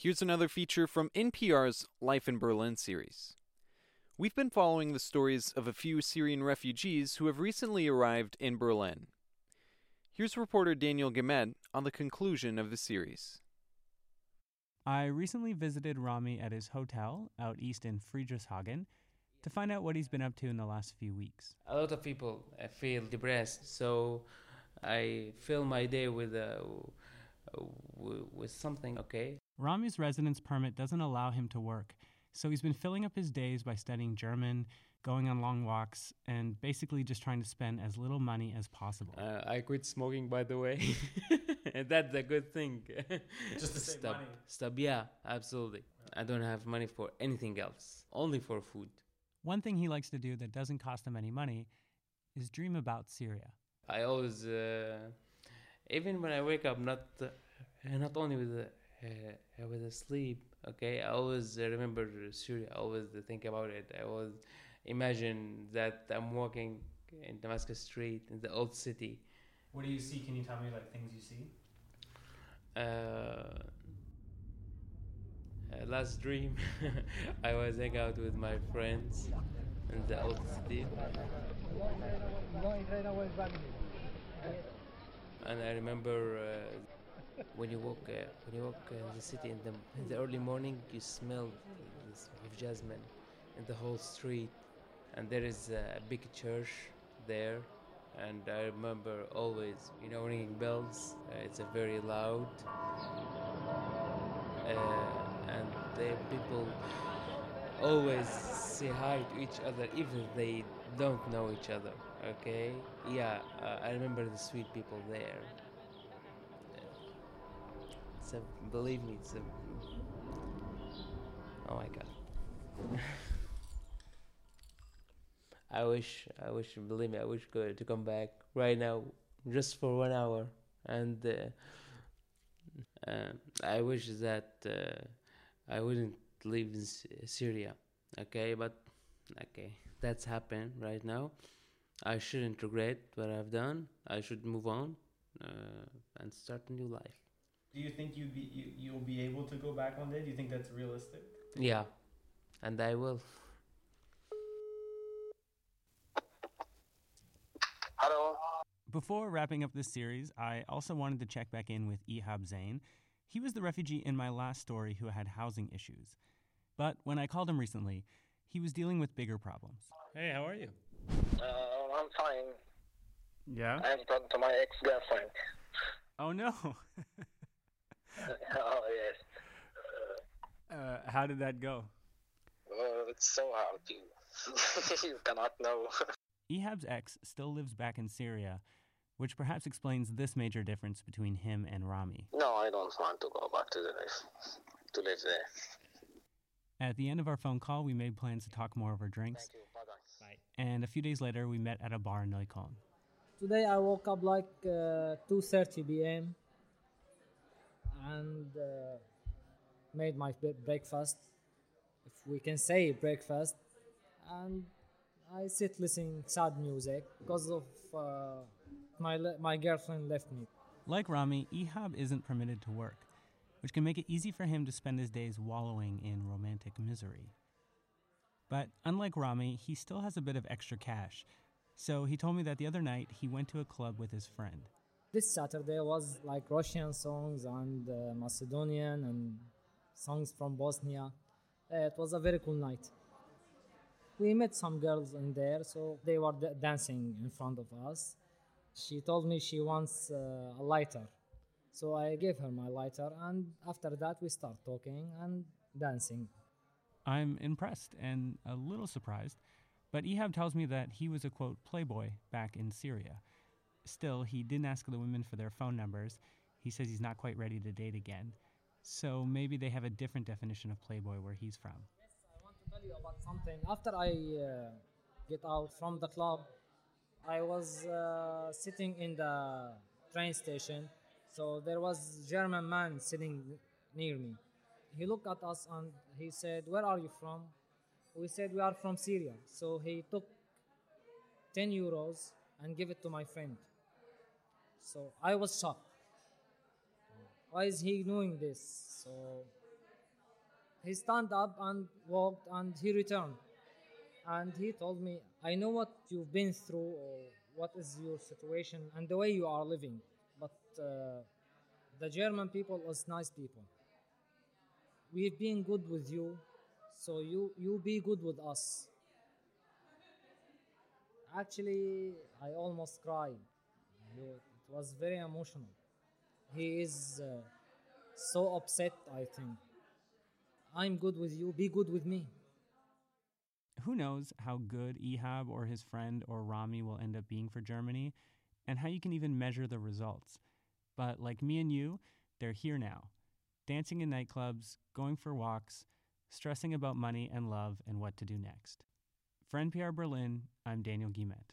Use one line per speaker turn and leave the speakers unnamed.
Here's another feature from NPR's Life in Berlin series. We've been following the stories of a few Syrian refugees who have recently arrived in Berlin. Here's reporter Daniel Guillemette on the conclusion of the series.
I recently visited Rami at his hotel out east in Friedrichshagen to find out what he's been up to in the last few weeks.
A lot of people feel depressed, so I fill my day with uh, with something okay.
Rami's residence permit doesn't allow him to work, so he's been filling up his days by studying German, going on long walks, and basically just trying to spend as little money as possible.
Uh, I quit smoking, by the way, and that's a good thing.
Just to save
stop,
money.
stop. Yeah, absolutely. I don't have money for anything else, only for food.
One thing he likes to do that doesn't cost him any money is dream about Syria.
I always, uh, even when I wake up, not uh, not only with the, uh, with the sleep. Okay, I always uh, remember Syria. I always think about it. I always imagine that I'm walking in Damascus Street in the old city.
What do you see? Can you tell me like things you see?
Uh, uh, last dream, I was hanging out with my friends in the old city. And I remember uh, when you walk uh, when you walk in the city in the in the early morning, you smell this of jasmine in the whole street, and there is a big church there. And I remember always, you know, ringing bells. Uh, it's a very loud, uh, and the people always say hi to each other, even if they don't know each other. Okay? Yeah, uh, I remember the sweet people there. It's a, believe me, it's a. Oh my god. I wish, I wish, believe me, I wish to come back right now, just for one hour, and uh, uh, I wish that uh, I wouldn't live in Syria. Okay, but okay, that's happened right now. I shouldn't regret what I've done. I should move on uh, and start a new life.
Do you think you'd be you, you'll be able to go back one day? Do you think that's realistic?
Yeah, and I will.
Hello.
Before wrapping up this series, I also wanted to check back in with Ehab Zain. He was the refugee in my last story who had housing issues. But when I called him recently, he was dealing with bigger problems. Hey, how are you?
Uh, I'm fine.
Yeah?
I'm talking to my ex-girlfriend.
Oh no.
oh yes.
uh, how did that go?
Uh, it's so hard to. you cannot know.
Ehab's ex still lives back in Syria, which perhaps explains this major difference between him and Rami.
no, I don't want to go back to the life. To live there.
At the end of our phone call, we made plans to talk more over drinks,
Thank you. Bye bye.
and a few days later, we met at a bar in Neukölln.
Today I woke up like uh, 2:30 p.m. and uh, made my bre- breakfast, if we can say breakfast, and I sit listening sad music because of uh, my le- my girlfriend left me.
Like Rami, Ehab isn't permitted to work, which can make it easy for him to spend his days wallowing in romantic misery. But unlike Rami, he still has a bit of extra cash. So he told me that the other night he went to a club with his friend.
This Saturday was like Russian songs and uh, Macedonian and songs from Bosnia. Uh, it was a very cool night. We met some girls in there, so they were d- dancing in front of us. She told me she wants uh, a lighter, so I gave her my lighter, and after that we start talking and dancing.
I'm impressed and a little surprised, but Ehab tells me that he was a quote playboy back in Syria. Still, he didn't ask the women for their phone numbers. He says he's not quite ready to date again. So maybe they have a different definition of playboy where he's from.
Yes, I want to tell you about something. After I uh, get out from the club, I was uh, sitting in the train station. So there was a German man sitting near me. He looked at us and he said, "Where are you from?" We said, "We are from Syria." So he took 10 euros and gave it to my friend. So I was shocked. Why is he doing this? So he stand up and walked and he returned and he told me i know what you've been through or what is your situation and the way you are living but uh, the german people is nice people we've been good with you so you you be good with us actually i almost cried was very emotional he is uh, so upset i think i'm good with you be good with me
who knows how good Ehab or his friend or Rami will end up being for Germany, and how you can even measure the results. But like me and you, they're here now, dancing in nightclubs, going for walks, stressing about money and love and what to do next. For NPR Berlin, I'm Daniel Guillemette.